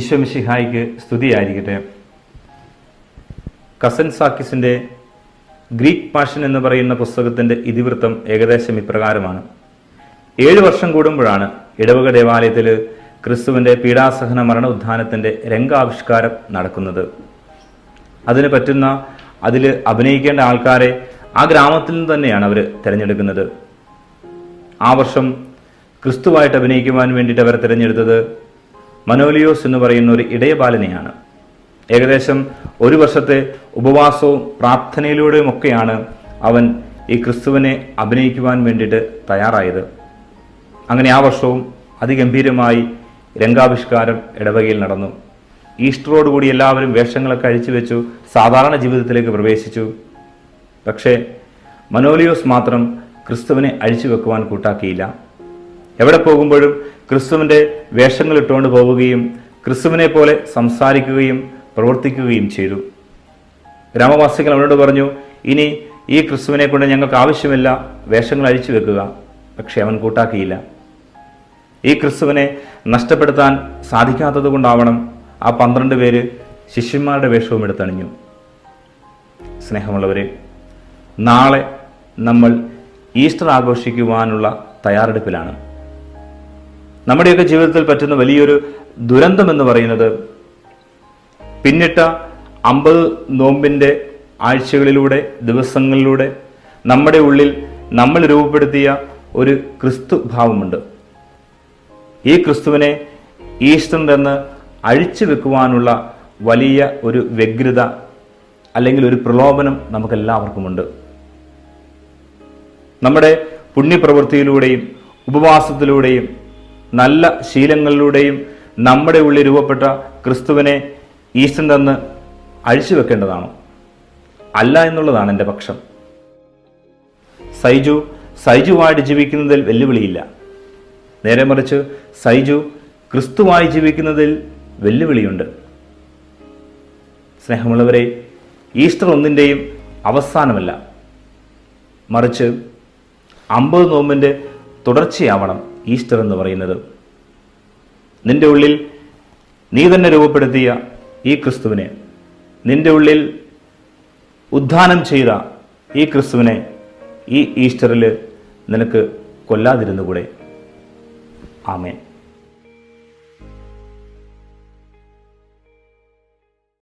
ഈശ്വമിഷിഹായിക്ക് സ്തുതിയായിരിക്കട്ടെ. Curzon സാക്കിസിന്റെ Greek passion എന്ന് പറയുന്ന പുസ്തകത്തിന്റെ ഇതിവൃത്തം ഏകദേശം ഇപ്രകാരമാണ്. ഏഴു വർഷം കൂടുമ്പോഴാണ് ഇടവക ദേവാലയത്തിൽ ക്രിസ്തുവിന്റെ പീഡാസഹന മരണ ഉദ്ധാനത്തിന്റെ രംഗാവിഷ്കാരം നടക്കുന്നത്. അതിന് പറ്റുന്ന അതിൽ അഭിനയിക്കേണ്ട ആൾക്കാരെ ആ ഗ്രാമത്തിൽ നിന്ന് തന്നെയാണ് അവർ തിരഞ്ഞെടുക്കുന്നത്. ആ വർഷം ക്രിസ്തുവായിട്ട് അഭിനയിക്കുവാൻ വേണ്ടിയിട്ട് അവർ തിരഞ്ഞെടുത്തത് മനോലിയോസ് എന്ന് പറയുന്ന ഒരു ഇടയബാലനെയാണ്. ഏകദേശം ഒരു വർഷത്തെ ഉപവാസവും പ്രാർത്ഥനയിലൂടെയും ഒക്കെയാണ് അവൻ ഈ ക്രിസ്തുവിനെ അഭിനയിക്കുവാൻ വേണ്ടിയിട്ട് തയ്യാറായത്. അങ്ങനെ ആ വർഷവും അതിഗംഭീരമായി രംഗാവിഷ്കാരം ഇടവകയിൽ നടന്നു. ഈസ്റ്ററോടുകൂടി എല്ലാവരും വേഷങ്ങളൊക്കെ അഴിച്ചു വെച്ചു സാധാരണ ജീവിതത്തിലേക്ക് പ്രവേശിച്ചു. പക്ഷേ മനോലിയോസ് മാത്രം ക്രിസ്തുവിനെ അഴിച്ചു വെക്കുവാൻ കൂട്ടാക്കിയില്ല. എവിടെ പോകുമ്പോഴും ക്രിസ്തുവിന്റെ വേഷങ്ങൾ ഇട്ടുകൊണ്ട് പോവുകയും ക്രിസ്തുവിനെ പോലെ സംസാരിക്കുകയും പ്രവർത്തിക്കുകയും ചെയ്തു. ഗ്രാമവാസികൾ അവരോട് പറഞ്ഞു ഇനി ഈ ക്രിസ്തുവിനെ കൊണ്ട് ഞങ്ങൾക്ക് ആവശ്യമില്ല വേഷങ്ങൾ അഴിച്ചു വെക്കുക. പക്ഷേ അവൻ കൂട്ടാക്കിയില്ല. ഈ ക്രിസ്തുവിനെ നഷ്ടപ്പെടുത്താൻ സാധിക്കാത്തത് കൊണ്ടാവണം ആ പന്ത്രണ്ട് പേര് ശിഷ്യന്മാരുടെ വേഷവും എടുത്തണിഞ്ഞു സ്നേഹമുള്ളവരെ നാളെ നമ്മൾ ഈസ്റ്റർ ആഘോഷിക്കുവാനുള്ള തയ്യാറെടുപ്പിലാണ്. നമ്മുടെയൊക്കെ ജീവിതത്തിൽ പറ്റുന്ന വലിയൊരു ദുരന്തം എന്ന് പറയുന്നത് പിന്നിട്ട അമ്പത് നോമ്പിന്റെ ആഴ്ചകളിലൂടെ ദിവസങ്ങളിലൂടെ നമ്മുടെ ഉള്ളിൽ നമ്മൾ രൂപപ്പെടുത്തിയ ഒരു ക്രിസ്തു ഭാവമുണ്ട്. ഈ ക്രിസ്തുവിനെ ഈസ്റ്ററിൽ നിന്ന് അഴിച്ചു വെക്കുവാനുള്ള വലിയ ഒരു വ്യഗ്രത അല്ലെങ്കിൽ ഒരു പ്രലോഭനം നമുക്കെല്ലാവർക്കുമുണ്ട്. നമ്മുടെ പുണ്യപ്രവൃത്തിയിലൂടെയും ഉപവാസത്തിലൂടെയും നല്ല ശീലങ്ങളിലൂടെയും നമ്മുടെ ഉള്ളിൽ രൂപപ്പെട്ട ക്രിസ്തുവിനെ ഈശ്വരൻ തന്ന് അഴിച്ചു വെക്കേണ്ടതാണോ. അല്ല എന്നുള്ളതാണ് എന്റെ പക്ഷം. സൈജു സൈജുവായിട്ട് ജീവിക്കുന്നതിൽ വെല്ലുവിളിയില്ല. നേരെ മറിച്ച് സൈജു ക്രിസ്തുവായി ജീവിക്കുന്നതിൽ വെല്ലുവിളിയുണ്ട്. സ്നേഹമുള്ളവരെ ഈസ്റ്റർ ഒന്നിന്റെയും അവസാനമല്ല. മറിച്ച് അമ്പത് നോമ്പിന്റെ തുടർച്ചയാവണം. ഈസ്റ്റർ എന്ന് പറയുന്നത്. നിന്റെ ഉള്ളിൽ നീ തന്നെ രൂപപ്പെടുത്തിയ ഈ ക്രിസ്തുവിനെ നിന്റെ ഉള്ളിൽ ഉദ്ധാനം ചെയ്ത ഈ ക്രിസ്തുവിനെ ഈ ഈസ്റ്ററിൽ നിനക്ക് കൊല്ലാതിരുന്നുകൂടെ? ആമേൻ.